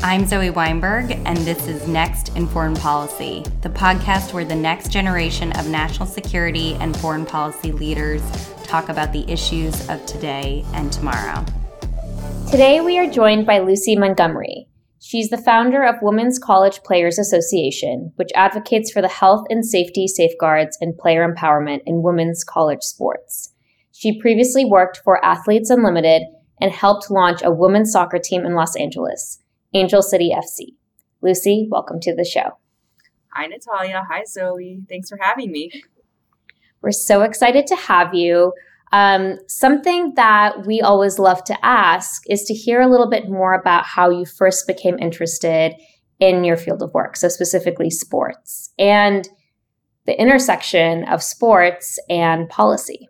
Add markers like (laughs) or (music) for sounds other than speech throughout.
I'm Zoe Weinberg, and this is Next in Foreign Policy, the podcast where the next generation of national security and foreign policy leaders talk about the issues of today and tomorrow. Today, we are joined by Lucy Montgomery. She's the founder of Women's College Players Association, which advocates for the health and safety safeguards and player empowerment in women's college sports. She previously worked for Athletes Unlimited and helped launch a women's soccer team in Los Angeles, Angel City FC. Lucy, welcome to the show. Hi, Natalya. Hi, Zoe. Thanks for having me. We're so excited to have you. Um, something that we always love to ask is to hear a little bit more about how you first became interested in your field of work, so specifically sports, and the intersection of sports and policy.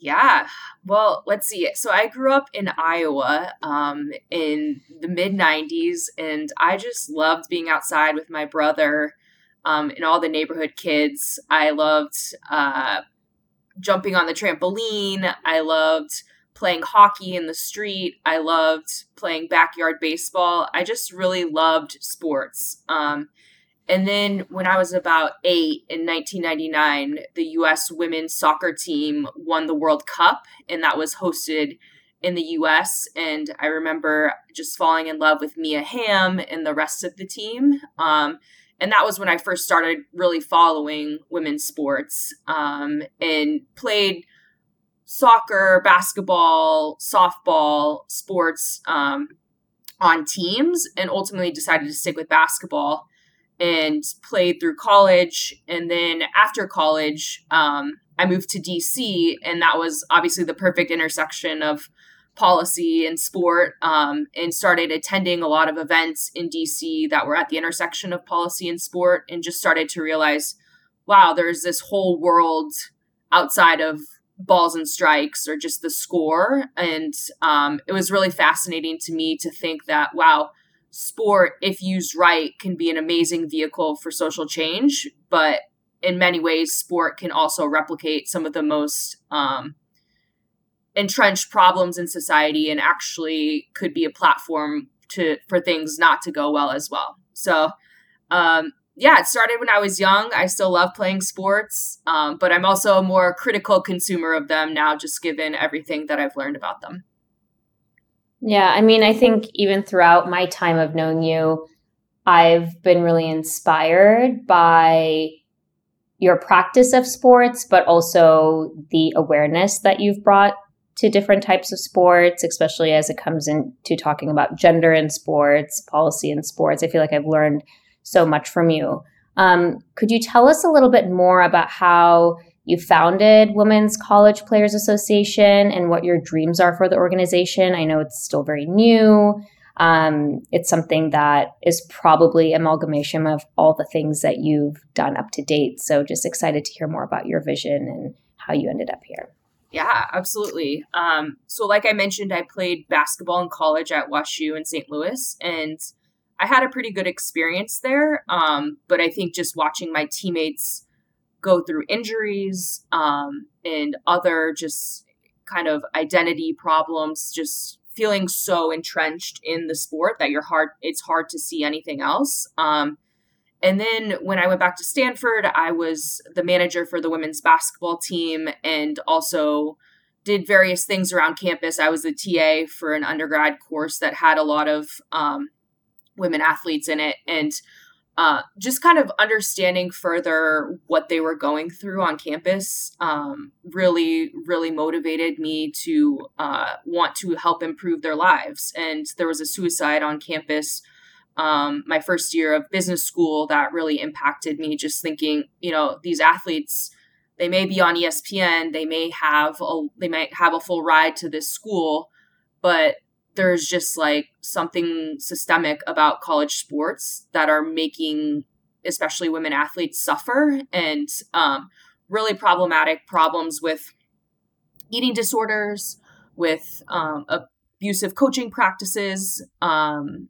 Yeah. Well, let's see. So I grew up in Iowa um, in the mid 90s, and I just loved being outside with my brother um, and all the neighborhood kids. I loved uh, jumping on the trampoline. I loved playing hockey in the street. I loved playing backyard baseball. I just really loved sports. Um, and then when I was about eight in 1999, the US women's soccer team won the World Cup, and that was hosted in the US. And I remember just falling in love with Mia Hamm and the rest of the team. Um, and that was when I first started really following women's sports um, and played soccer, basketball, softball, sports um, on teams, and ultimately decided to stick with basketball and played through college. And then after college, um, I moved to DC, and that was obviously the perfect intersection of policy and sport, um, and started attending a lot of events in DC that were at the intersection of policy and sport, and just started to realize, wow, there's this whole world outside of balls and strikes or just the score. And um, it was really fascinating to me to think that, wow, sport, if used right, can be an amazing vehicle for social change. But in many ways, sport can also replicate some of the most um, entrenched problems in society and actually could be a platform to for things not to go well as well. So, um, yeah, it started when I was young. I still love playing sports, um, but I'm also a more critical consumer of them now, just given everything that I've learned about them. Yeah, I mean, I think even throughout my time of knowing you, I've been really inspired by your practice of sports, but also the awareness that you've brought to different types of sports, especially as it comes into talking about gender in sports, policy in sports. I feel like I've learned so much from you. Um, could you tell us a little bit more about how you founded Women's College Players Association and what your dreams are for the organization. I know it's still very new. Um, it's something that is probably amalgamation of all the things that you've done up to date. So just excited to hear more about your vision and how you ended up here. Yeah, absolutely. Um, so, like I mentioned, I played basketball in college at WashU in St. Louis, and I had a pretty good experience there. Um, but I think just watching my teammates go through injuries um, and other just kind of identity problems, just feeling so entrenched in the sport that you're hard it's hard to see anything else. Um, and then when I went back to Stanford, I was the manager for the women's basketball team and also did various things around campus. I was the TA for an undergrad course that had a lot of um, women athletes in it. And uh, just kind of understanding further what they were going through on campus um, really, really motivated me to uh, want to help improve their lives. And there was a suicide on campus um, my first year of business school that really impacted me, just thinking, you know, these athletes. They may be on ESPN. They may have a they might have a full ride to this school, but there's just like something systemic about college sports that are making especially women athletes suffer and um, really problematic problems with eating disorders with um, abusive coaching practices um,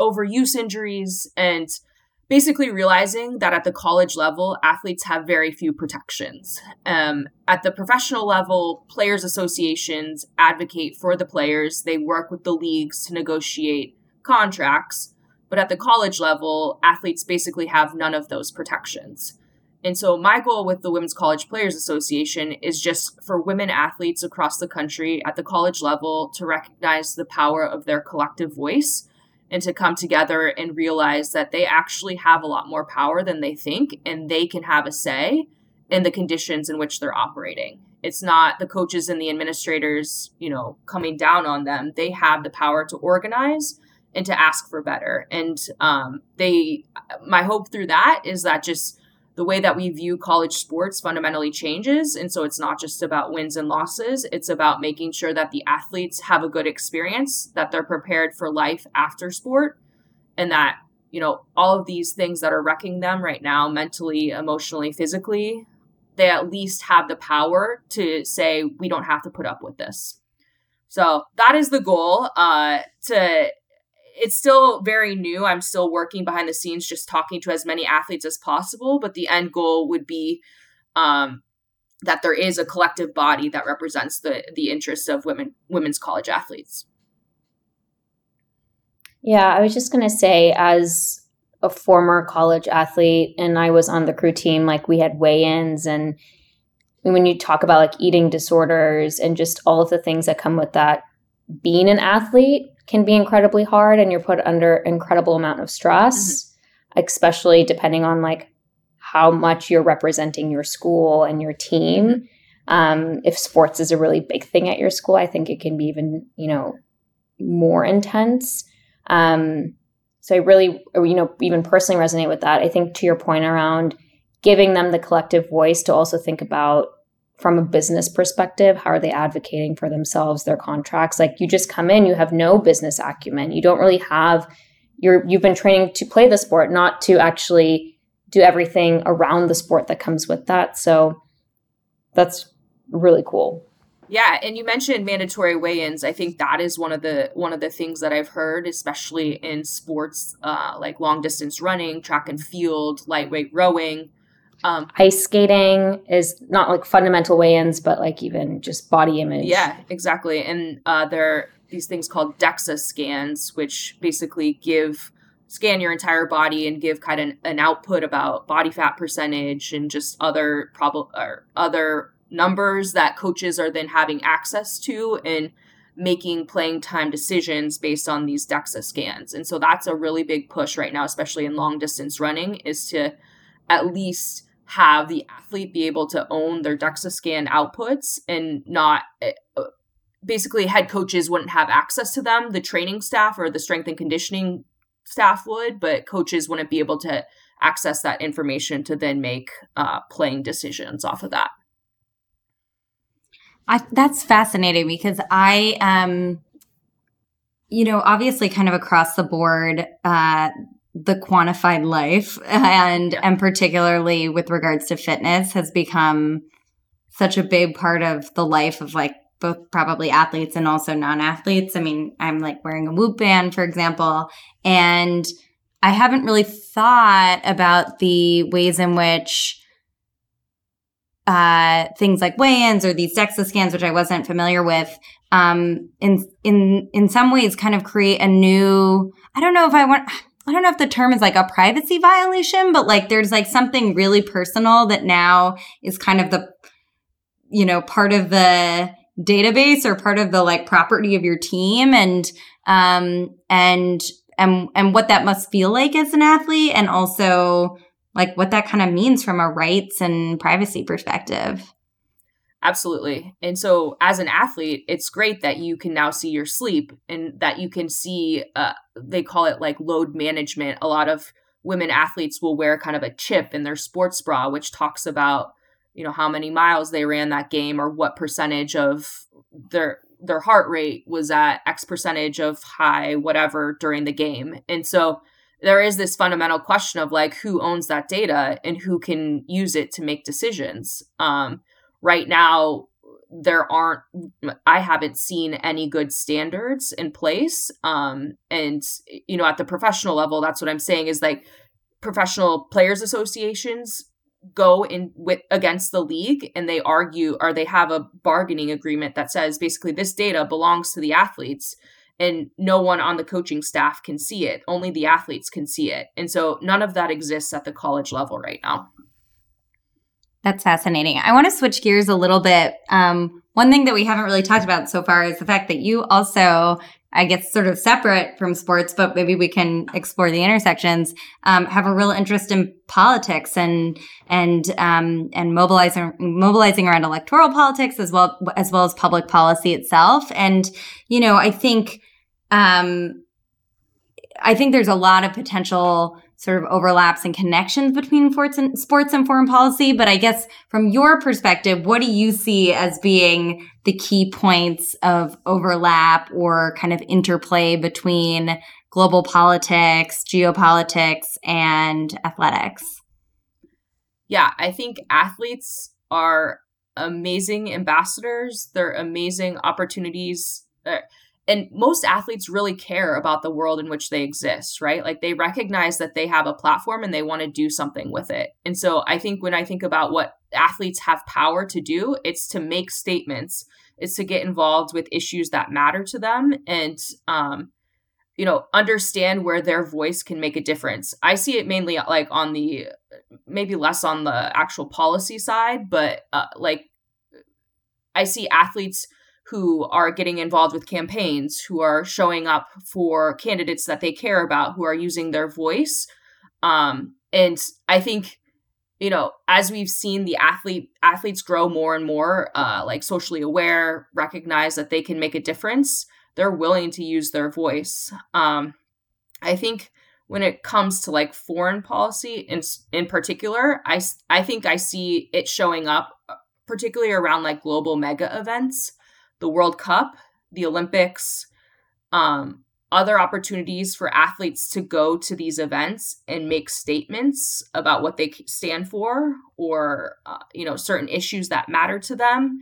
overuse injuries and basically realizing that at the college level, athletes have very few protections. Um, at the professional level, players' associations advocate for the players, they work with the leagues to negotiate contracts. But at the college level, athletes basically have none of those protections. And so, my goal with the Women's College Players Association is just for women athletes across the country at the college level to recognize the power of their collective voice and to come together and realize that they actually have a lot more power than they think and they can have a say in the conditions in which they're operating. It's not the coaches and the administrators, you know, coming down on them. They have the power to organize and to ask for better. And um, they, my hope through that is that just the way that we view college sports fundamentally changes. And so it's not just about wins and losses, it's about making sure that the athletes have a good experience, that they're prepared for life after sport, and that, you know, all of these things that are wrecking them right now, mentally, emotionally, physically, they at least have the power to say, we don't have to put up with this. So that is the goal uh, to it's still very new. I'm still working behind the scenes, just talking to as many athletes as possible. But the end goal would be um, that there is a collective body that represents the the interests of women women's college athletes. Yeah, I was just gonna say, as a former college athlete, and I was on the crew team, like we had weigh-ins and when you talk about like eating disorders and just all of the things that come with that being an athlete can be incredibly hard and you're put under incredible amount of stress mm-hmm. especially depending on like how much you're representing your school and your team mm-hmm. um, if sports is a really big thing at your school i think it can be even you know more intense um, so i really you know even personally resonate with that i think to your point around giving them the collective voice to also think about from a business perspective how are they advocating for themselves their contracts? Like you just come in you have no business acumen. You don't really have you're you've been training to play the sport not to actually do everything around the sport that comes with that. So that's really cool. Yeah and you mentioned mandatory weigh-ins. I think that is one of the one of the things that i've heard especially in sports uh, like long distance running track and field lightweight rowing um, Ice skating is not like fundamental weigh-ins, but like even just body image. Yeah, exactly. And uh, there are these things called DEXA scans, which basically give scan your entire body and give kind of an output about body fat percentage and just other problem or other numbers that coaches are then having access to and making playing time decisions based on these DEXA scans. And so that's a really big push right now, especially in long distance running, is to at least have the athlete be able to own their DEXA scan outputs and not eh, uh, basically head coaches wouldn't have access to them. The training staff or the strength and conditioning staff would, but coaches wouldn't be able to access that information to then make uh, playing decisions off of that. I, that's fascinating because I, um, you know, obviously, kind of across the board, uh, the quantified life (laughs) and and particularly with regards to fitness has become such a big part of the life of like both probably athletes and also non-athletes. I mean, I'm like wearing a whoop band for example and I haven't really thought about the ways in which uh, things like weigh-ins or these DEXA scans, which I wasn't familiar with, um, in in in some ways, kind of create a new. I don't know if I want. I don't know if the term is like a privacy violation, but like there's like something really personal that now is kind of the, you know, part of the database or part of the like property of your team. And, um, and, and and what that must feel like as an athlete and also like what that kind of means from a rights and privacy perspective. Absolutely. And so, as an athlete, it's great that you can now see your sleep and that you can see, uh, they call it like load management. A lot of women athletes will wear kind of a chip in their sports bra, which talks about, you know, how many miles they ran that game or what percentage of their their heart rate was at X percentage of high, whatever during the game. And so there is this fundamental question of like who owns that data and who can use it to make decisions. Um, right now there aren't i haven't seen any good standards in place. Um and you know at the professional level that's what i'm saying is like professional players associations go in with against the league and they argue or they have a bargaining agreement that says basically this data belongs to the athletes and no one on the coaching staff can see it. Only the athletes can see it. And so none of that exists at the college level right now that's fascinating. I want to switch gears a little bit. Um, one thing that we haven't really talked about so far is the fact that you also, I guess, sort of separate from sports, but maybe we can explore the intersections. Um, have a real interest in politics and and um, and mobilizing mobilizing around electoral politics as well as well as public policy itself. And you know, I think um, I think there's a lot of potential sort of overlaps and connections between sports and sports and foreign policy. But I guess from your perspective, what do you see as being the key points of overlap or kind of interplay between global politics, geopolitics, and athletics? Yeah, I think athletes are amazing ambassadors. They're amazing opportunities. Uh, and most athletes really care about the world in which they exist right? Like they recognize that they have a platform and they want to do something with it. And so i think when i think about what athletes have power to do it's to make statements. It's to get involved with issues that matter to them and um, you know understand where their voice can make a difference. I see it mainly like on the maybe less on the actual policy side but uh, like i see athletes who are getting involved with campaigns, who are showing up for candidates that they care about, who are using their voice. Um, and I think, you know, as we've seen the athlete athletes grow more and more, uh, like socially aware, recognize that they can make a difference, they're willing to use their voice. Um, I think when it comes to like foreign policy in in particular, I I think I see it showing up uh, particularly around like global mega events the World Cup, the Olympics, um, other opportunities for athletes to go to these events and make statements about what they stand for or uh, you know certain issues that matter to them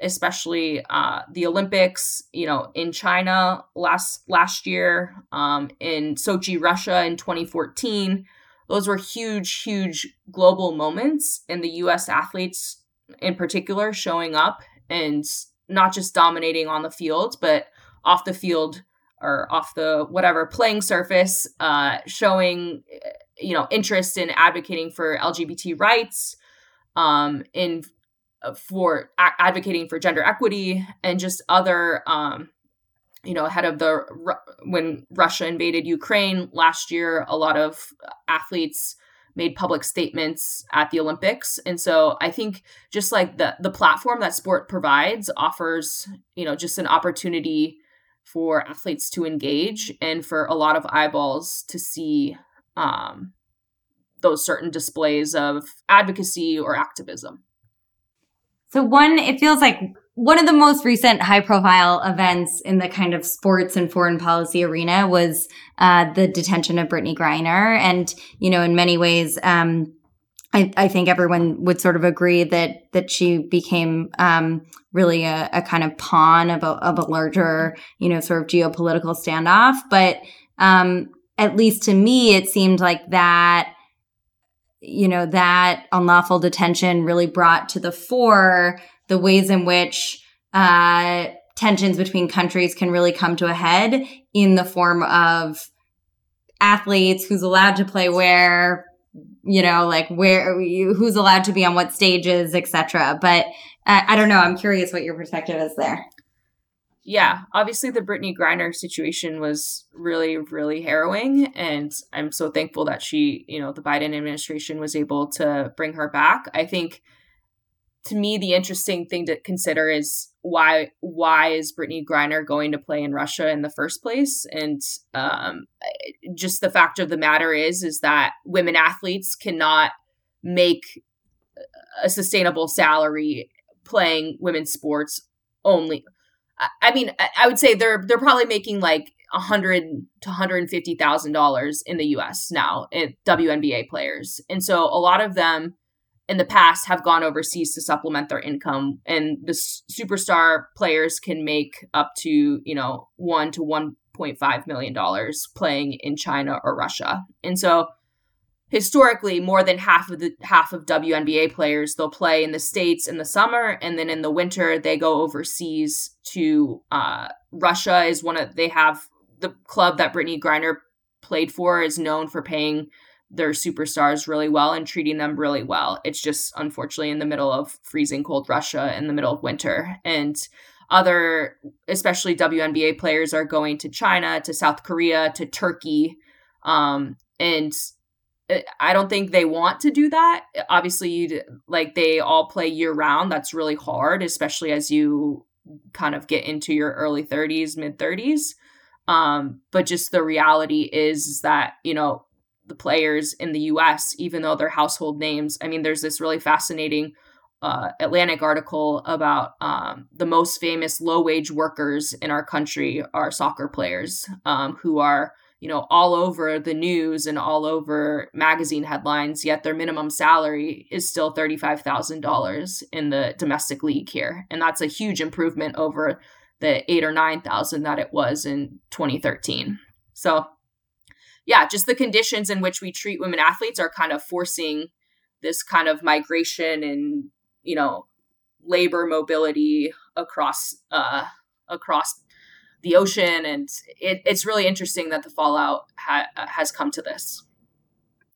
especially uh, the olympics you know in china last last year um, in sochi russia in 2014 those were huge huge global moments and the us athletes in particular showing up and not just dominating on the field, but off the field or off the whatever playing surface, uh, showing you know interest in advocating for LGBT rights, um, in uh, for a- advocating for gender equity, and just other um, you know ahead of the when Russia invaded Ukraine last year, a lot of athletes made public statements at the Olympics. And so I think just like the the platform that sport provides offers, you know, just an opportunity for athletes to engage and for a lot of eyeballs to see um, those certain displays of advocacy or activism. So one, it feels like one of the most recent high profile events in the kind of sports and foreign policy arena was uh, the detention of Brittney Griner. And, you know, in many ways, um, I, I, think everyone would sort of agree that that she became um, really a, a, kind of pawn of a, of a larger, you know, sort of geopolitical standoff. But um, at least to me, it seemed like that, you know, that unlawful detention really brought to the fore the ways in which uh, tensions between countries can really come to a head in the form of athletes who's allowed to play where you know like where who's allowed to be on what stages etc but uh, i don't know i'm curious what your perspective is there yeah, obviously the brittney Griner situation was really, really harrowing. And I'm so thankful that she, you know, the Biden administration was able to bring her back. I think to me, the interesting thing to consider is why why is Brittney Griner going to play in Russia in the first place? And um, just the fact of the matter is, is that women athletes cannot make a sustainable salary playing women's sports only I mean, I would say they're they're probably making like a hundred to hundred and fifty thousand dollars in the U.S. now, in WNBA players, and so a lot of them in the past have gone overseas to supplement their income, and the superstar players can make up to you know one to one point five million dollars playing in China or Russia, and so historically more than half of the half of WNBA players they'll play in the states in the summer and then in the winter they go overseas to uh, Russia is one of they have the club that Brittney Griner played for is known for paying their superstars really well and treating them really well. It's just unfortunately in the middle of freezing cold Russia in the middle of winter and other especially WNBA players are going to China, to South Korea, to Turkey um, and I don't think they want to do that. Obviously, you like they all play year round. That's really hard, especially as you kind of get into your early 30s, mid 30s. Um, but just the reality is, is that, you know, the players in the US, even though they're household names, I mean, there's this really fascinating uh, Atlantic article about um, the most famous low wage workers in our country are soccer players um, who are you know, all over the news and all over magazine headlines, yet their minimum salary is still $35,000 in the domestic league here. And that's a huge improvement over the eight or 9,000 that it was in 2013. So, yeah, just the conditions in which we treat women athletes are kind of forcing this kind of migration and, you know, labor mobility across uh, across the ocean, and it, it's really interesting that the fallout ha- has come to this.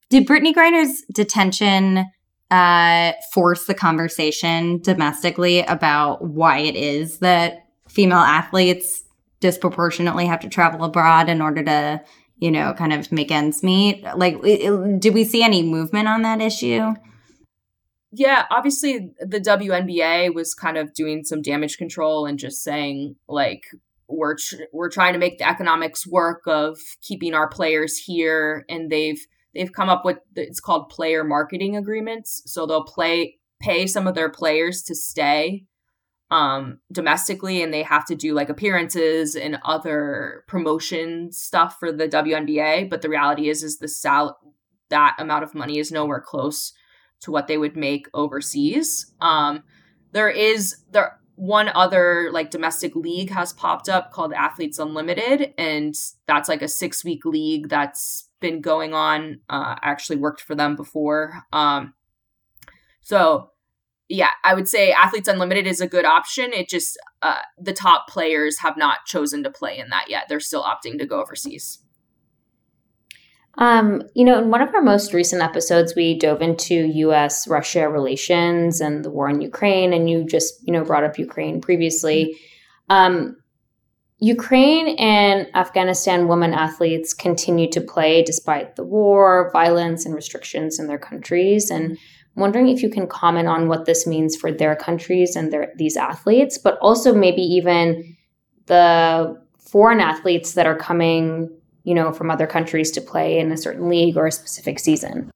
Did Brittney Griner's detention uh, force the conversation domestically about why it is that female athletes disproportionately have to travel abroad in order to, you know, kind of make ends meet? Like, did we see any movement on that issue? yeah, obviously the WNBA was kind of doing some damage control and just saying like we're tr- we're trying to make the economics work of keeping our players here and they've they've come up with it's called player marketing agreements so they'll play pay some of their players to stay um, domestically and they have to do like appearances and other promotion stuff for the WNBA but the reality is is the sal that amount of money is nowhere close to what they would make overseas um, there is there one other like domestic league has popped up called Athletes Unlimited, and that's like a six week league that's been going on. Uh, I actually worked for them before. Um, so yeah, I would say Athletes Unlimited is a good option. It just uh, the top players have not chosen to play in that yet. They're still opting to go overseas. Um, you know, in one of our most recent episodes, we dove into U.S. Russia relations and the war in Ukraine, and you just, you know, brought up Ukraine previously. Um, Ukraine and Afghanistan women athletes continue to play despite the war, violence, and restrictions in their countries. And Wondering if you can comment on what this means for their countries and their these athletes, but also maybe even the foreign athletes that are coming you know, from other countries to play in a certain league or a specific season.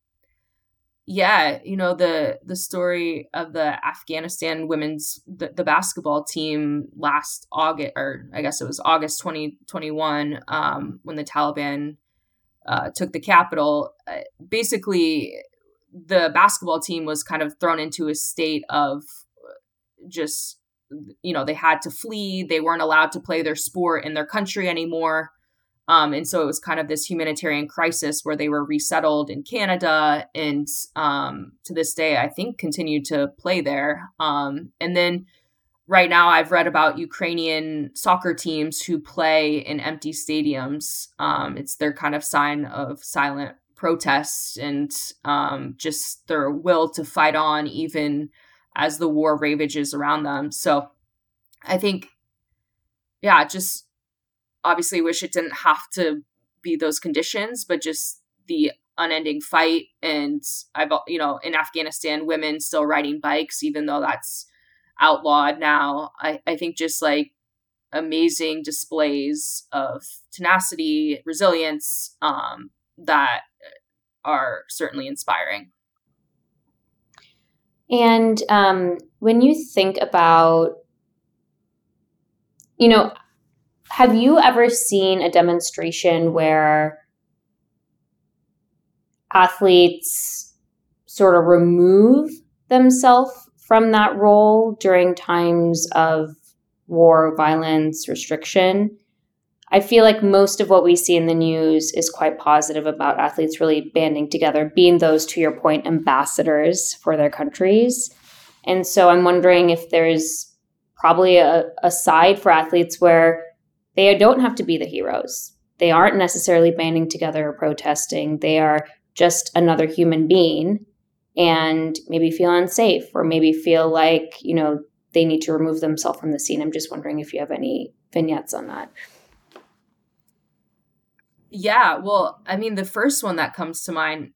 Yeah, you know the the story of the Afghanistan women's the, the basketball team last August or I guess it was August 2021 um, when the Taliban uh, took the capital. Uh, basically, the basketball team was kind of thrown into a state of just you know they had to flee. They weren't allowed to play their sport in their country anymore. Um, and so it was kind of this humanitarian crisis where they were resettled in Canada and um, to this day, I think, continue to play there. Um, and then right now, I've read about Ukrainian soccer teams who play in empty stadiums. Um, it's their kind of sign of silent protest and um, just their will to fight on, even as the war ravages around them. So I think yeah, just obviously wish it didn't have to be those conditions, but just the unending fight and I've you know in Afghanistan women still riding bikes even though that's outlawed now. I, I think just like amazing displays of tenacity, resilience um, that are certainly inspiring. And um, when you think about, you know, have you ever seen a demonstration where athletes sort of remove themselves from that role during times of war, violence, restriction? I feel like most of what we see in the news is quite positive about athletes really banding together, being those, to your point, ambassadors for their countries. And so I'm wondering if there's probably a, a side for athletes where they don't have to be the heroes. They aren't necessarily banding together or protesting. They are just another human being and maybe feel unsafe or maybe feel like, you know, they need to remove themselves from the scene. I'm just wondering if you have any vignettes on that. Yeah, well, I mean, the first one that comes to mind,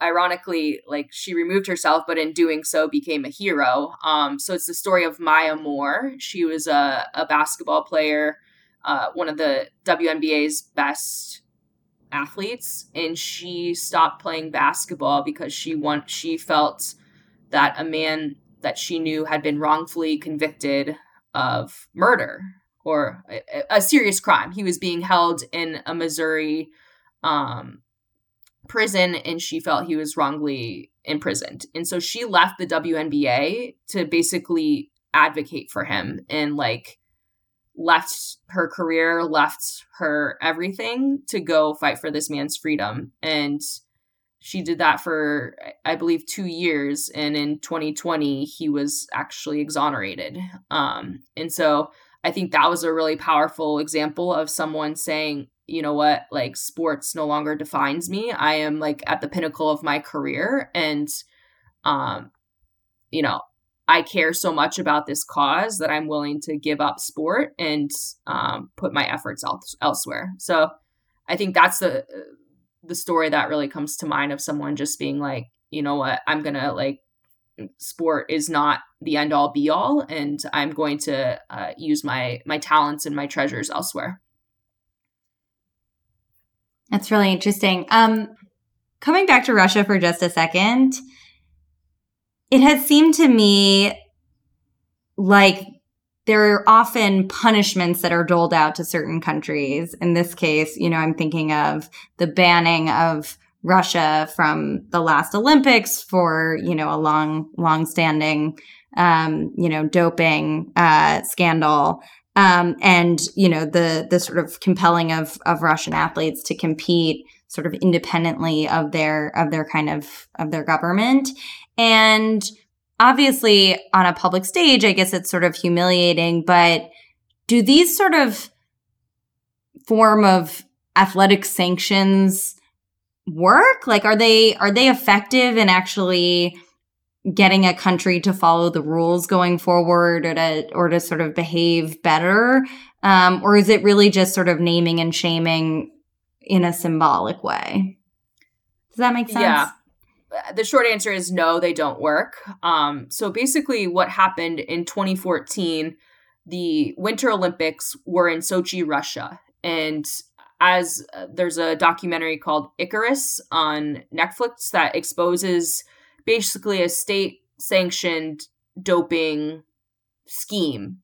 ironically, like she removed herself, but in doing so became a hero. Um, so it's the story of Maya Moore. She was a, a basketball player, uh, one of the WNBA's best athletes, and she stopped playing basketball because she want she felt that a man that she knew had been wrongfully convicted of murder or a, a serious crime. He was being held in a Missouri um, prison and she felt he was wrongly imprisoned. And so she left the WNBA to basically advocate for him and like left her career, left her everything to go fight for this man's freedom. And she did that for, I believe, two years. And in 2020, he was actually exonerated. Um, and so I think that was a really powerful example of someone saying, you know what, like sports no longer defines me. I am like at the pinnacle of my career and um you know, I care so much about this cause that I'm willing to give up sport and um, put my efforts el- elsewhere. So I think that's the the story that really comes to mind of someone just being like, you know what, I'm gonna like sport is not the end all be all and i'm going to uh, use my my talents and my treasures elsewhere that's really interesting um coming back to russia for just a second it has seemed to me like there are often punishments that are doled out to certain countries. In this case, you know, I'm thinking of the banning of Russia from the last Olympics for, you know, a long, long standing, um, you know, doping, uh, scandal. Um, and, you know, the, the sort of compelling of, of Russian athletes to compete sort of independently of their, of their kind of, of their government. And obviously on a public stage, I guess it's sort of humiliating, but do these sort of form of athletic sanctions work? Like, are they are they effective in actually getting a country to follow the rules going forward, or to or to sort of behave better, um, or is it really just sort of naming and shaming in a symbolic way? Does that make sense? Yeah. The short answer is no, they don't work. Um, so basically, what happened in 2014, the Winter Olympics were in Sochi, Russia, and as uh, there's a documentary called Icarus on Netflix that exposes basically a state sanctioned doping scheme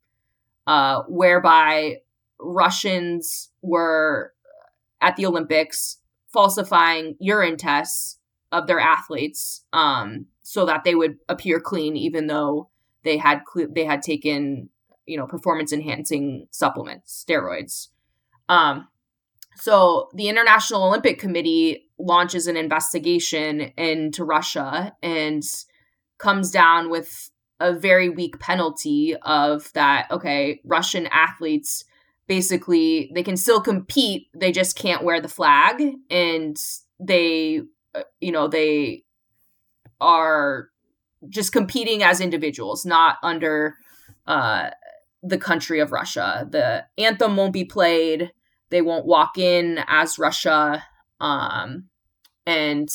uh, whereby Russians were at the Olympics falsifying urine tests of their athletes um, so that they would appear clean even though they had cl- they had taken you know performance enhancing supplements steroids. Um, so the International Olympic Committee launches an investigation into Russia and comes down with a very weak penalty of that okay, Russian athletes basically they can still compete, they just can't wear the flag and they uh, you know, they are just competing as individuals, not under uh the country of Russia. The anthem won't be played. They won't walk in as Russia. Um, and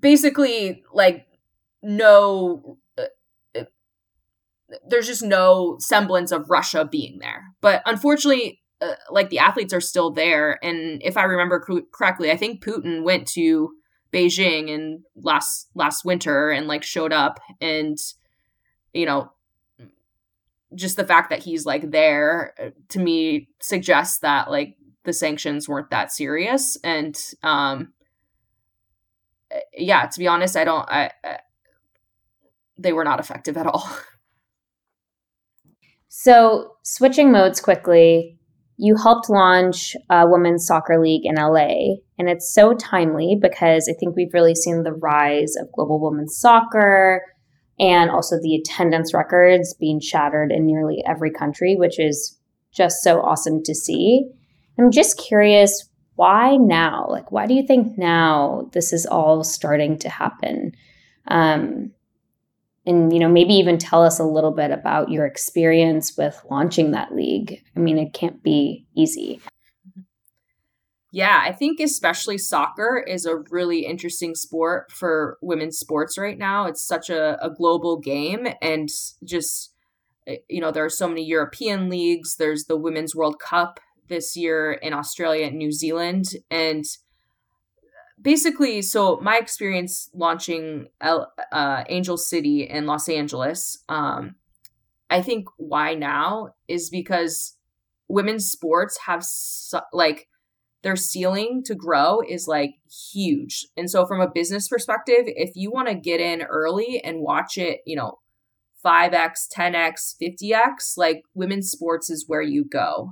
basically, like, no, uh, uh, there's just no semblance of Russia being there. But unfortunately, uh, like the athletes are still there. And if I remember correctly, I think Putin went to Beijing in last last winter and like showed up and you know just the fact that he's like there uh, to me suggests that like the sanctions weren't that serious and um eh, yeah to be honest i don't i, I they were not effective at all (laughs) so switching modes quickly you helped launch a women's soccer league in LA. And it's so timely because I think we've really seen the rise of global women's soccer and also the attendance records being shattered in nearly every country, which is just so awesome to see. I'm just curious why now? Like, why do you think now this is all starting to happen? Um, and you know maybe even tell us a little bit about your experience with launching that league i mean it can't be easy yeah i think especially soccer is a really interesting sport for women's sports right now. It's such a, a global game and just eh, you know there are so many european leagues. There's the women's world cup this year in australia and new zealand. And basically, so my experience launching El, uh, Angel City in Los Angeles, um, I think why now is because women's sports have su- like their ceiling to grow is like huge. And so from a business perspective, if you want to get in early and watch it, you know, 5x, 10x, 50x, like women's sports is where you go.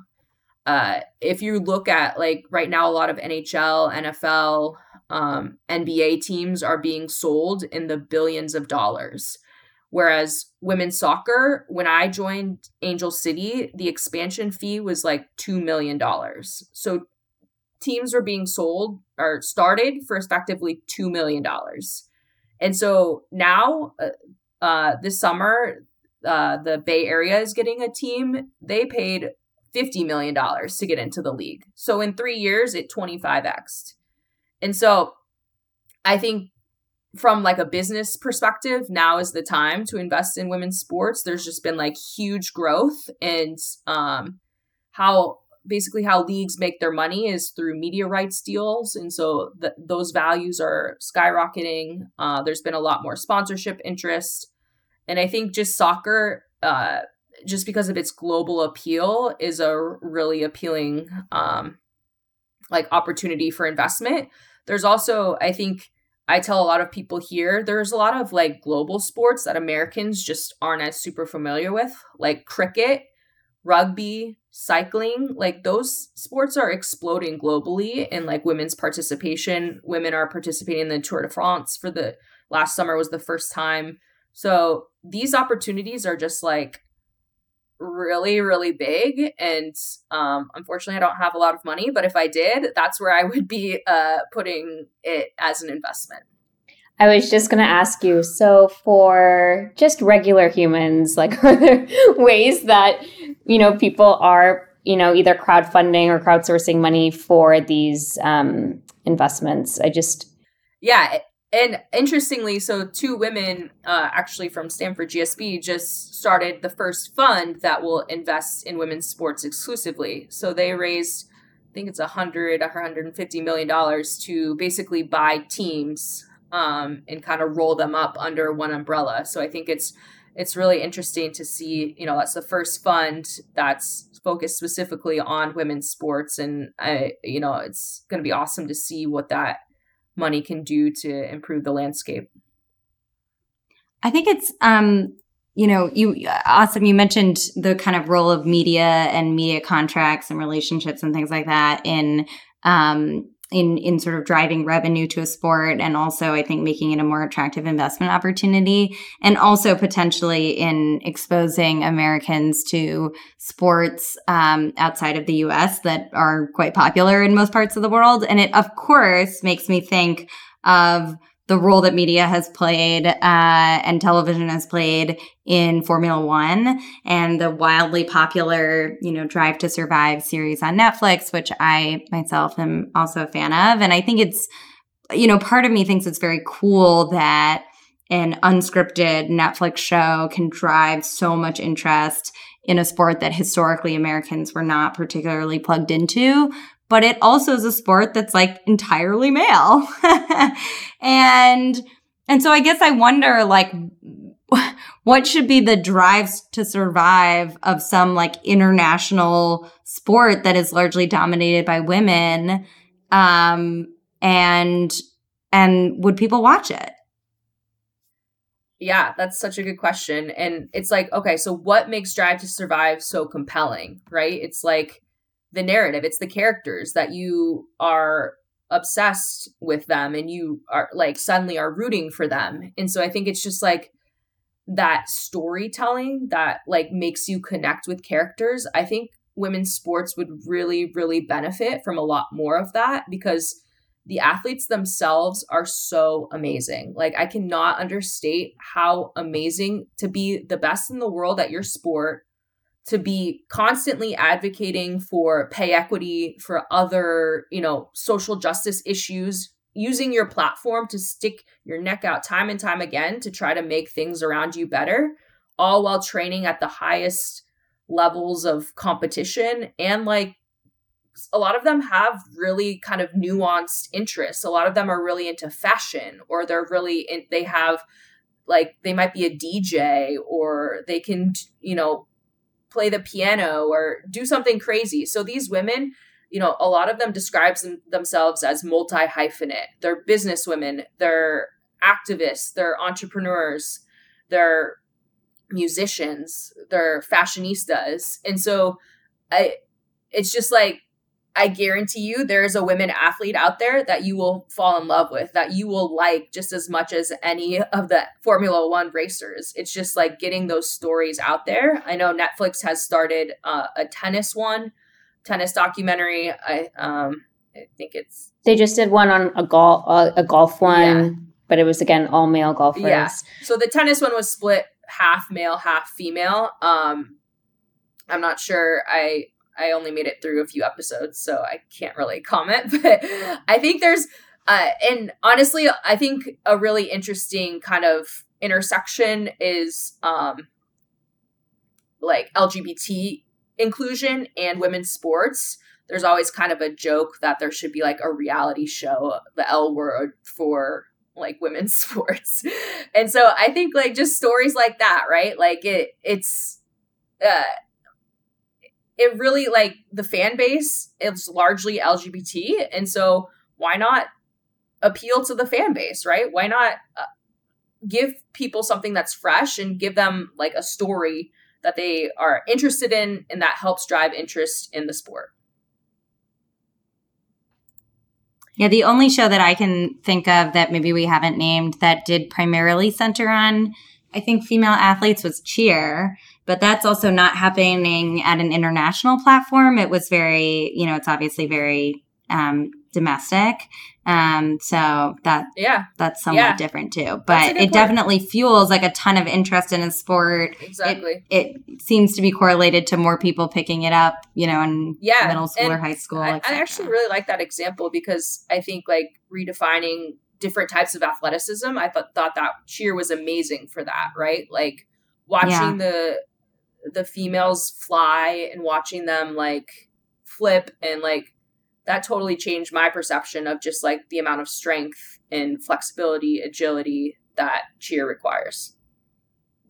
Uh, if you look at like right now, a lot of NHL, NFL, um, NBA teams are being sold in the billions of dollars. Whereas women's soccer, when I joined Angel City, the expansion fee was like $2 million. So teams were being sold or started for effectively $2 million. And so now, uh, uh, this summer, uh, the Bay Area is getting a team. They paid $50 million to get into the league. So in three years, it 25x. And so I think from like a business perspective, now is the time to invest in women's sports. There's just been like huge growth and um how basically how leagues make their money is through media rights deals. And so th- those values are skyrocketing. Uh, there's been a lot more sponsorship interest. And i think just soccer uh, just because of its global appeal is a really appealing um, like opportunity for investment. There's also, I think, I tell a lot of people here, there's a lot of like global sports that Americans just aren't as super familiar with, like cricket, rugby, cycling. Like those sports are exploding globally in like women's participation. Women are participating in the Tour de France for the last summer was the first time. So these opportunities are just like really really big and um unfortunately i don't have a lot of money but if i did that's where i would be uh putting it as an investment i was just going to ask you so for just regular humans like (laughs) are there ways that you know people are you know either crowdfunding or crowdsourcing money for these um investments i just yeah and interestingly, so two women uh, actually from Stanford GSB just started the first fund that will invest in women's sports exclusively. So they raised, I think it's a hundred, hundred and fifty million dollars to basically buy teams um, and kind of roll them up under one umbrella. So I think it's it's really interesting to see. You know, that's the first fund that's focused specifically on women's sports, and I, you know, it's going to be awesome to see what that money can do to improve the landscape. I think it's um you know, you awesome. You mentioned the kind of role of media and media contracts and relationships and things like that in um, in in sort of driving revenue to a sport and also I think making it a more attractive investment opportunity and also potentially in exposing Americans to sports um, outside of the US that are quite popular in most parts of the world. And it of course makes me think of the role that media has played uh, and television has played in Formula One and the wildly popular, you know, Drive to Survive series on Netflix, which I myself am also a fan of. And I think it's, you know, part of me thinks it's very cool that an unscripted Netflix show can drive so much interest in a sport that historically Americans were not particularly plugged into, but it also is a sport that's like entirely male. (laughs) and and so I guess I wonder like what should be the drives to survive of some like international sport that is largely dominated by women um and and would people watch it? Yeah, that's such a good question. And it's like, okay, so what makes Drive to Survive so compelling, right? It's like the narrative, it's the characters that you are obsessed with them and you are like suddenly are rooting for them. And so I think it's just like that storytelling that like makes you connect with characters. I think women's sports would really really benefit from a lot more of that because the athletes themselves are so amazing. Like I cannot understate how amazing to be the best in the world at your sport to be constantly advocating for pay equity for other you know social justice issues using your platform to stick your neck out time and time again to try to make things around you better all while training at the highest levels of competition and like a lot of them have really kind of nuanced interests a lot of them are really into fashion or they're really in, they have like they might be a DJ or they can you know play the piano or do something crazy. So these women, you know, a lot of them describes them, themselves as multi hyphenate. They're businesswomen, they're activists, they're entrepreneurs, they're musicians, they're fashionistas. And so I it's just like I guarantee you there is a women athlete out there that you will fall in love with, that you will like just as much as any of the Formula One racers. It's just like getting those stories out there. I know Netflix has started uh, a tennis one, tennis documentary. I um, I think it's they just did one on a golf uh, a golf one, yeah. but it was again all male golfers. Yeah. So the tennis one was split half male, half female. Um, I'm not sure. I I only made it through a few episodes, so I can't really (laughs) comment. But I think there's, uh, and honestly, I think a really interesting kind of intersection is um, like LGBT inclusion and women's sports. There's always kind of a joke that there should be like a reality show, the L word for like women's (laughs) sports. And so I think like just stories like that, right? Like it it's uh it really like the fan base is largely LGBT, and so why not appeal to the fan base, right? Why not uh, give people something that's fresh and give them like a story that they are interested in and that helps drive interest in the sport. Yeah, the only show that I can think of that maybe we haven't named that did primarily center on I think female athletes was cheer, but that's also not happening at an international platform. It was very, you know, it's obviously very um, domestic. Um, so that yeah, that's somewhat yeah. different too. But it point. definitely fuels like a ton of interest in a sport. Exactly. It, it, seems to be correlated to more people picking it up, you know, in yeah. middle school and or high school. I, I actually really like that example because I think like redefining different types of athleticism. I thought thought that cheer was amazing for that, right? Like watching yeah. the the females fly and watching them like flip and like that totally changed my perception of just like the amount of strength and flexibility, agility that cheer requires.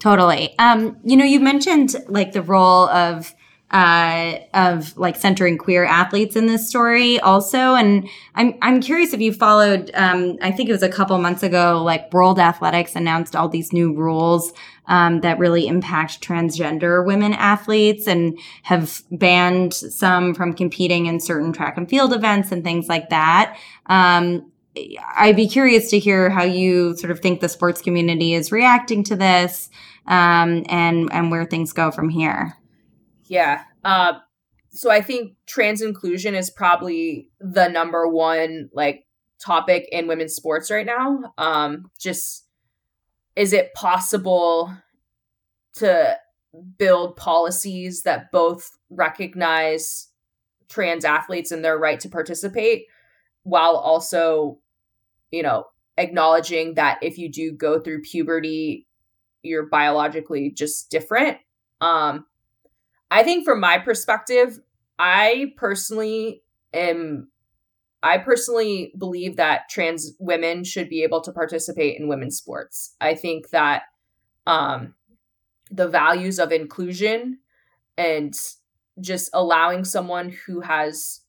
Totally. Um, you know, you mentioned like the role of uh, of like centering queer athletes in this story also. And I'm, I'm curious if you followed, um, I think it was a couple months ago, like World Athletics announced all these new rules, um, that really impact transgender women athletes and have banned some from competing in certain track and field events and things like that. Um, I'd be curious to hear how you sort of think the sports community is reacting to this, um, and and where things go from here. Yeah. Uh, so I think trans inclusion is probably the number one like topic in women's sports right now. Um, just is it possible to build policies that both recognize trans athletes and their right to participate while also, you know, acknowledging that if you do go through puberty, you're biologically just different. Um, I think from my perspective, I personally am I personally believe that trans women should be able to participate in women's sports. I think that um, the values of inclusion and just allowing someone who has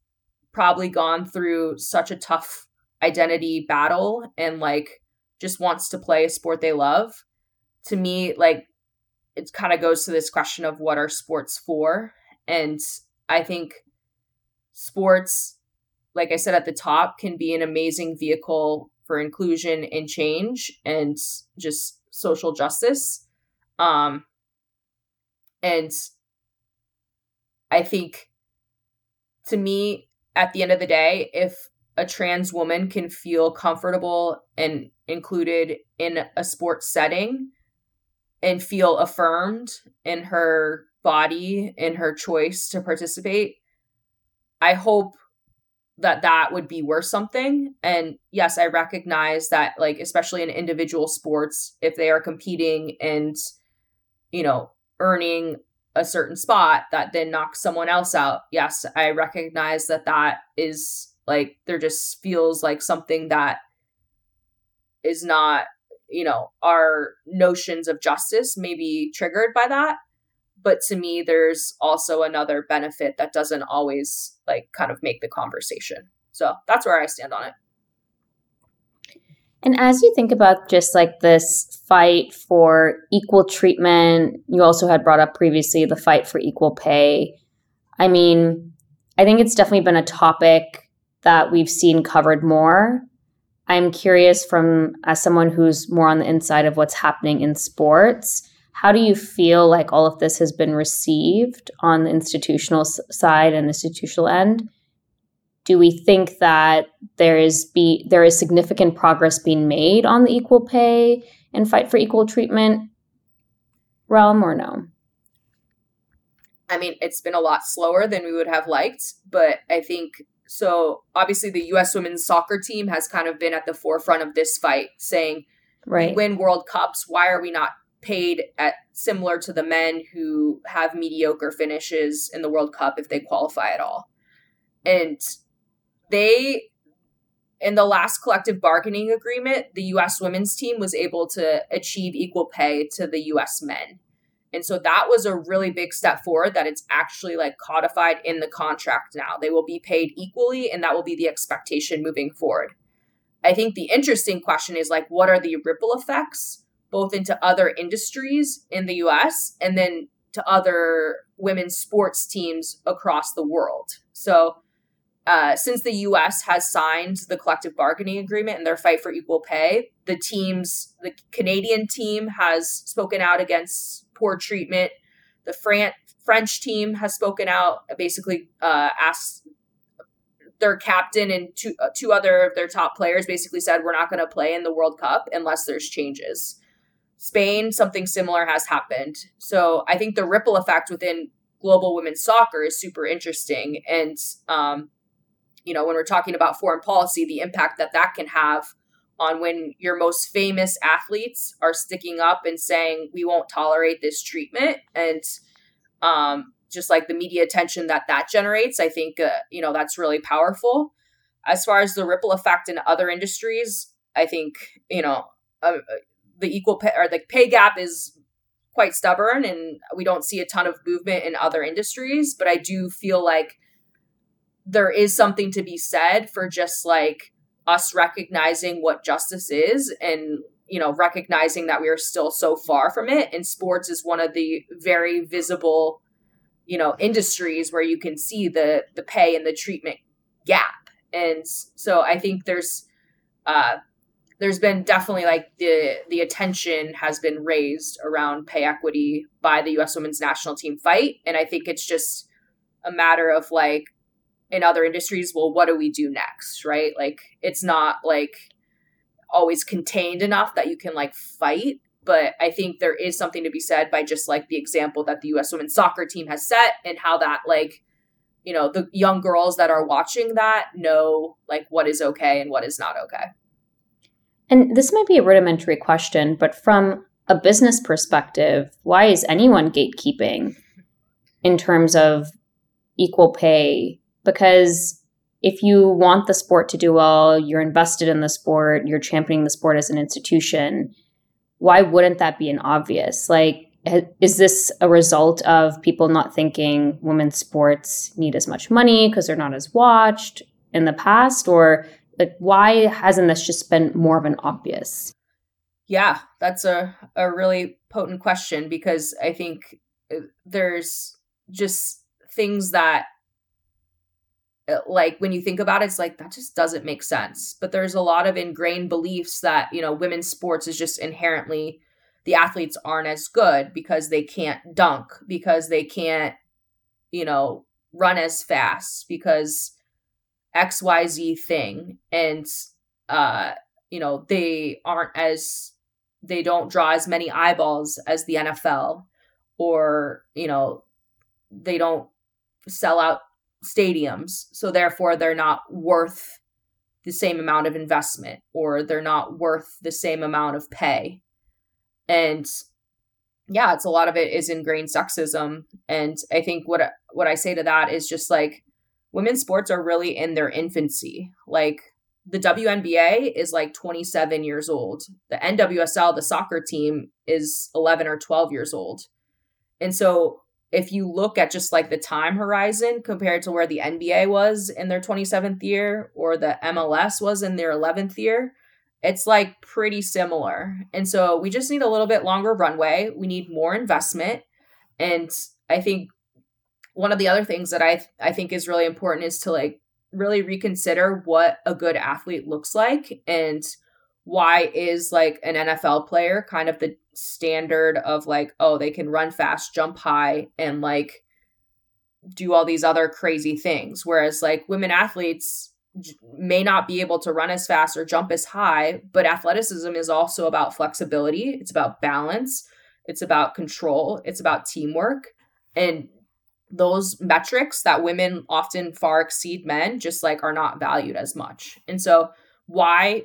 probably gone through such a tough identity battle and like just wants to play a sport they love to me like it kind of goes to this question of what are sports for? And i think sports like i said at the top can be an amazing vehicle for inclusion and change and just social justice. Um and I think to me, at the end of the day, if a trans woman can feel comfortable and included in a sports setting and feel affirmed in her body, in her choice to participate, I hope that that would be worth something. And yes, I recognize that, like, especially in individual sports, if they are competing and, you know, earning a certain spot that then knocks someone else out. Yes, I recognize that that is like there just feels like something that is not, you know, our notions of justice may be triggered by that. But to me, there's also another benefit that doesn't always like kind of make the conversation. So that's where I stand on it. And as you think about just like this fight for equal treatment, you also had brought up previously the fight for equal pay. I mean, I think it's definitely been a topic that we've seen covered more. I'm curious from as someone who's more on the inside of what's happening in sports, how do you feel like all of this has been received on the institutional side and institutional end? do we think that there is be there is significant progress being made on the equal pay and fight for equal treatment realm or no? I mean, it's been a lot slower than we would have liked, but I think so. Obviously, the U.S. women's soccer team has kind of been at the forefront of this fight, saying, "Right, win World Cups. Why are we not paid at similar to the men who have mediocre finishes in the World Cup if they qualify at all?" And they in the last collective bargaining agreement, the US women's team was able to achieve equal pay to the US men. And so that was a really big step forward that it's actually like codified in the contract now. They will be paid equally and that will be the expectation moving forward. I think the interesting question is like what are the ripple effects both into other industries in the US and then to other women's sports teams across the world. So uh, since the U.S. has signed the collective bargaining agreement and their fight for equal pay, the teams, the Canadian team has spoken out against poor treatment. The Fran- French team has spoken out, basically uh, asked their captain and two, uh, two other of their top players basically said, We're not going to play in the World Cup unless there's changes. Spain, something similar has happened. So I think the ripple effect within global women's soccer is super interesting. And um, you know, when we're talking about foreign policy, the impact that that can have on when your most famous athletes are sticking up and saying, we won't tolerate this treatment. And um, just like the media attention that that generates, I think, uh, you know, that's really powerful. As far as the ripple effect in other industries, I think, you know, uh, the equal pay or the pay gap is quite stubborn and we don't see a ton of movement in other industries. But I do feel like there is something to be said for just like us recognizing what justice is and you know recognizing that we are still so far from it. And sports is one of the very visible you know industries where you can see the the pay and the treatment gap. And so i think there's uh there's been definitely like the the attention has been raised around pay equity by the US women's national team fight. And i think it's just a matter of like in other industries, well, what do we do next, right? Like it's not like always contained enough that you can like fight. But I think there is something to be said by just like the example that the US women's soccer team has set and how that like you know the young girls that are watching that know like what is okay and what is not okay and this might be a rudimentary question but from a business perspective why is anyone gatekeeping in terms of equal pay because if you want the sport to do well, you're invested in the sport, you're championing the sport as an institution, why wouldn't that be an obvious? Like, is this a result of people not thinking women's sports need as much money because they're not as watched in the past? Or like, why hasn't this just been more of an obvious? Yeah, that's a, a really potent question because I think uh, there's just things that like when you think about it, it's like that just doesn't make sense. But there's a lot of ingrained beliefs that, you know, women's sports is just inherently the athletes aren't as good because they can't dunk, because they can't, you know, run as fast, because XYZ thing. And uh, you know, they aren't as they don't draw as many eyeballs as the NFL or, you know, they don't sell out stadiums. So therefore, they're not worth the same amount of investment or they're not worth the same amount of pay. And yeah, it's a lot of it is ingrained sexism. And I think what what I say to that is just like women's sports are really in their infancy. Like the WNBA is like 27 years old. The NWSL, the soccer team, is 11 or 12 years old. And so if you look at just like the time horizon compared to where the NBA was in their 27th year or the MLS was in their 11th year, it's like pretty similar. And so we just need a little bit longer runway. We need more investment. And I think one of the other things that I I think is really important is to like really reconsider what a good athlete looks like and why is like an NFL player kind of the standard of like, oh, they can run fast, jump high, and like do all these other crazy things. Whereas like women athletes may not be able to run as fast or jump as high, but athleticism is also about flexibility, it's about balance, it's about control, it's about teamwork. And those metrics that women often far exceed men just like are not valued as much. And so why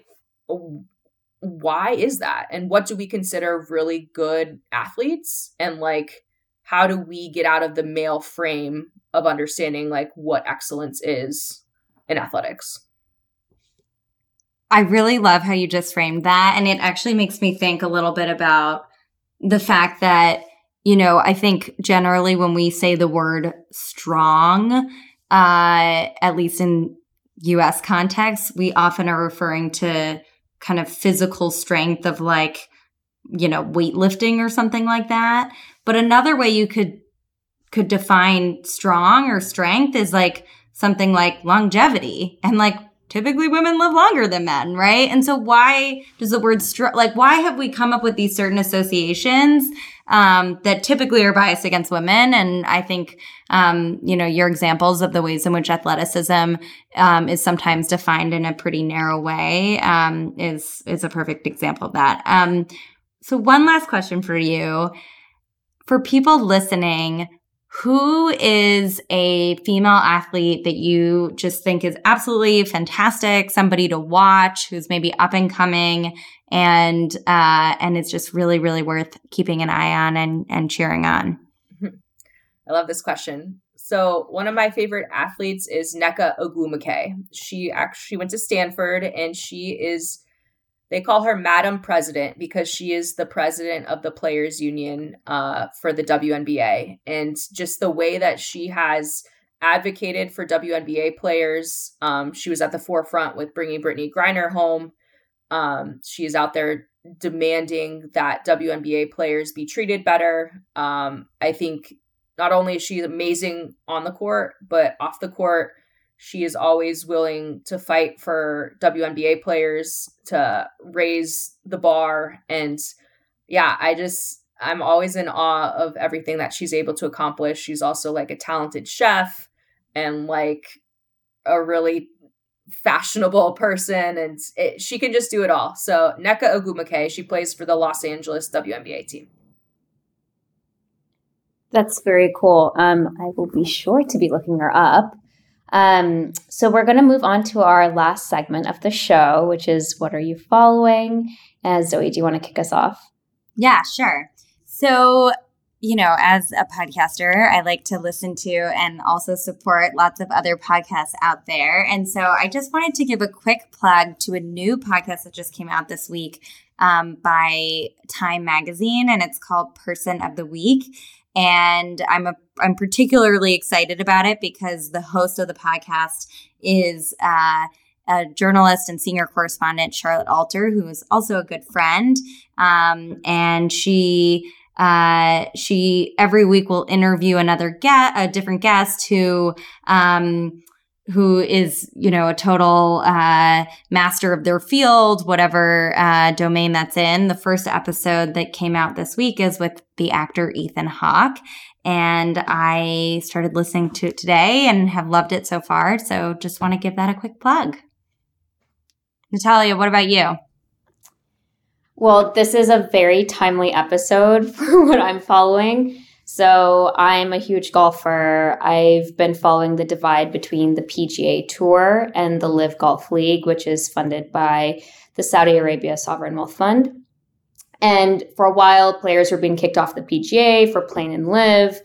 why is that? And what do we consider really good athletes? And like how do we get out of the male frame of understanding like what excellence is in athletics? I really love how you just framed that and it actually makes me think a little bit about the fact that you know i think generally when we say the word strong uh at least in us context we often are referring to kind of physical strength of like, you know, weightlifting or something like that. But another way you could could define strong or strength is like something like longevity and like typically women live longer than men, right? And so why does the word strong like why have we come up with these certain associations um, that typically are biased against women. And I think, um, you know, your examples of the ways in which athleticism um, is sometimes defined in a pretty narrow way um, is is a perfect example of that. Um, so, one last question for you: for people listening. Who is a female athlete that you just think is absolutely fantastic, somebody to watch who's maybe up and coming and uh, and it's just really really worth keeping an eye on and and cheering on. (laughs) I love this question. So one of my favorite athletes is Nneka Ogwumike. She actually went to Stanford and she is they call her Madam President because she is the president of the players union uh, for the WNBA and just the way that she has advocated for WNBA players. Um, she was at the forefront with bringing Brittney Griner home. Um, she is out there demanding that WNBA players be treated better. Um, I think not only is she amazing on the court, but off the court, she is always willing to fight for WNBA players to raise the bar. And yeah, I just, I'm always in awe of everything that she's able to accomplish. She's also like a talented chef and like a really fashionable person and it, she can just do it all. So Nneka Ogwumike, she plays for the Los Angeles WNBA team. That's very cool. Um, I will be sure to be looking her up. Um, so we're going to move on to our last segment of the show, which is what are you following? As Zoe, do you want to kick us off? Yeah, sure. So you know, as a podcaster, I like to listen to and also support lots of other podcasts out there. And so I just wanted to give a quick plug to a new podcast that just came out this week um, by Time Magazine, and it's called Person of the Week. And I'm a I'm particularly excited about it because the host of the podcast is uh, a journalist and senior correspondent Charlotte Alter, who is also a good friend, um, and she uh, she every week will interview another guest, a different guest who, um, who is, you know, a total uh, master of their field, whatever uh, domain that's in. The first episode that came out this week is with the actor Ethan Hawke. And I started listening to it today and have loved it so far. So just want to give that a quick plug. Natalya, what about you? Well, this is a very timely episode (laughs) for what I'm following. So, I'm a huge golfer. I've been following the divide between the PGA Tour and the LIV Golf League, which is funded by the Saudi Arabia Sovereign Wealth Fund. And for a while, players were being kicked off the PGA for playing in LIV.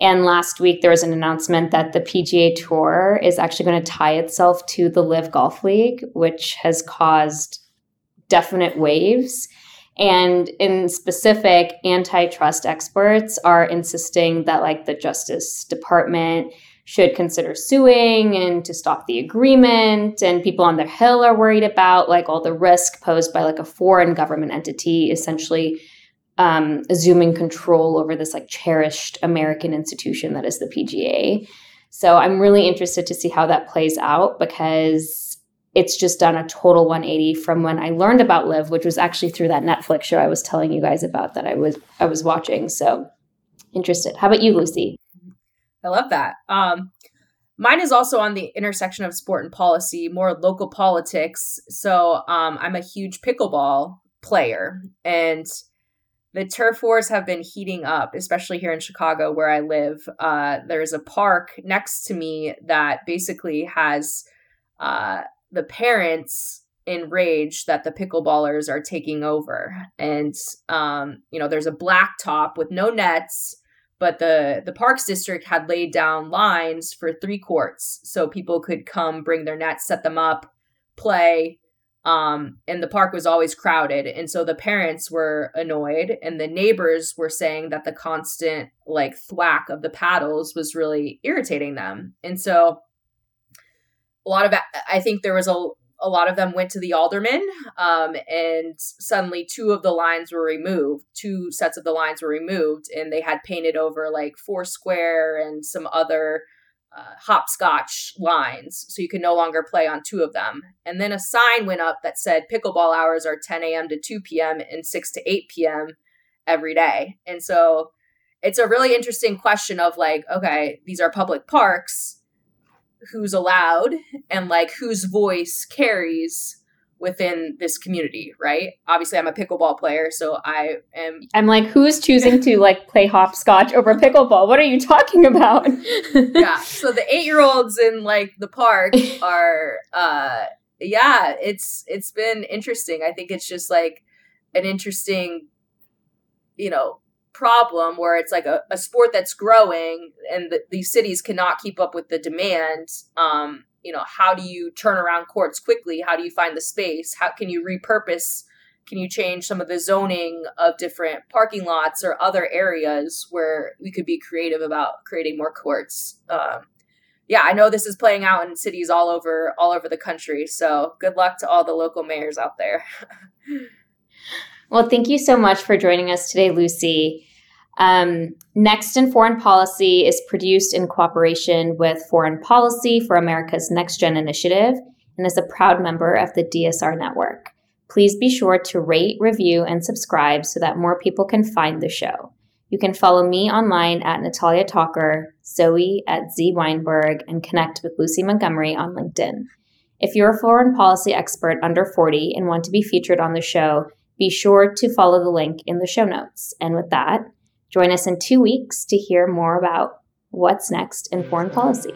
And last week, there was an announcement that the PGA Tour is actually going to tie itself to the LIV Golf League, which has caused definite waves. And in specific, antitrust experts are insisting that, like, the Justice Department should consider suing and to stop the agreement. And people on the Hill are worried about, like, all the risk posed by, like, a foreign government entity essentially um, assuming control over this, like, cherished American institution that is the PGA. So I'm really interested to see how that plays out because it's just done a total 180 from when I learned about LIV, which was actually through that Netflix show I was telling you guys about that I was I was watching. So interested. How about you, Lucy? I love that. Um, mine is also on the intersection of sport and policy, more local politics. So um, I'm a huge pickleball player, and the turf wars have been heating up, especially here in Chicago, where I live. Uh, there's a park next to me that basically has uh, the parents enraged that the pickleballers are taking over. And um, you know there's a black top with no nets but the the parks district had laid down lines for three courts so people could come bring their nets set them up play um, and the park was always crowded. And so the parents were annoyed and the neighbors were saying that the constant like thwack of the paddles was really irritating them. And so a lot of I think there was a a lot of them went to the alderman um, and suddenly two of the lines were removed two sets of the lines were removed and they had painted over like foursquare and some other uh, hopscotch lines so you could no longer play on two of them. And then a sign went up that said pickleball hours are 10 a.m to 2 p.m and 6 to 8 p.m every day. And so it's a really interesting question of like okay these are public parks who's allowed and like whose voice carries within this community, right? Obviously, I'm a pickleball player, so I am. I'm like, who's choosing to (laughs) like play hopscotch over pickleball? What are you talking about? (laughs) yeah. So the eight year olds in like the park (laughs) are, uh, yeah, it's it's been interesting. I think it's just like an interesting, you know, problem where it's like a, a sport that's growing and the, these cities cannot keep up with the demand um, you know how do you turn around courts quickly? How do you find the space? How can you repurpose? Can you change some of the zoning of different parking lots or other areas where we could be creative about creating more courts? Um, yeah i know this is playing out in cities all over all over the country so good luck to all the local mayors out there (laughs) well thank you so much for joining us today lucy um, Next in Foreign Policy is produced in cooperation with Foreign Policy for America's Next Gen Initiative and is a proud member of the DSR network. Please be sure to rate, review, and subscribe so that more people can find the show. You can follow me online at Natalya Talker, Zoe at Z Weinberg, and connect with Lucy Montgomery on LinkedIn. If you're a foreign policy expert under 40 and want to be featured on the show, be sure to follow the link in the show notes. And with that, join us in two weeks to hear more about what's next in foreign policy.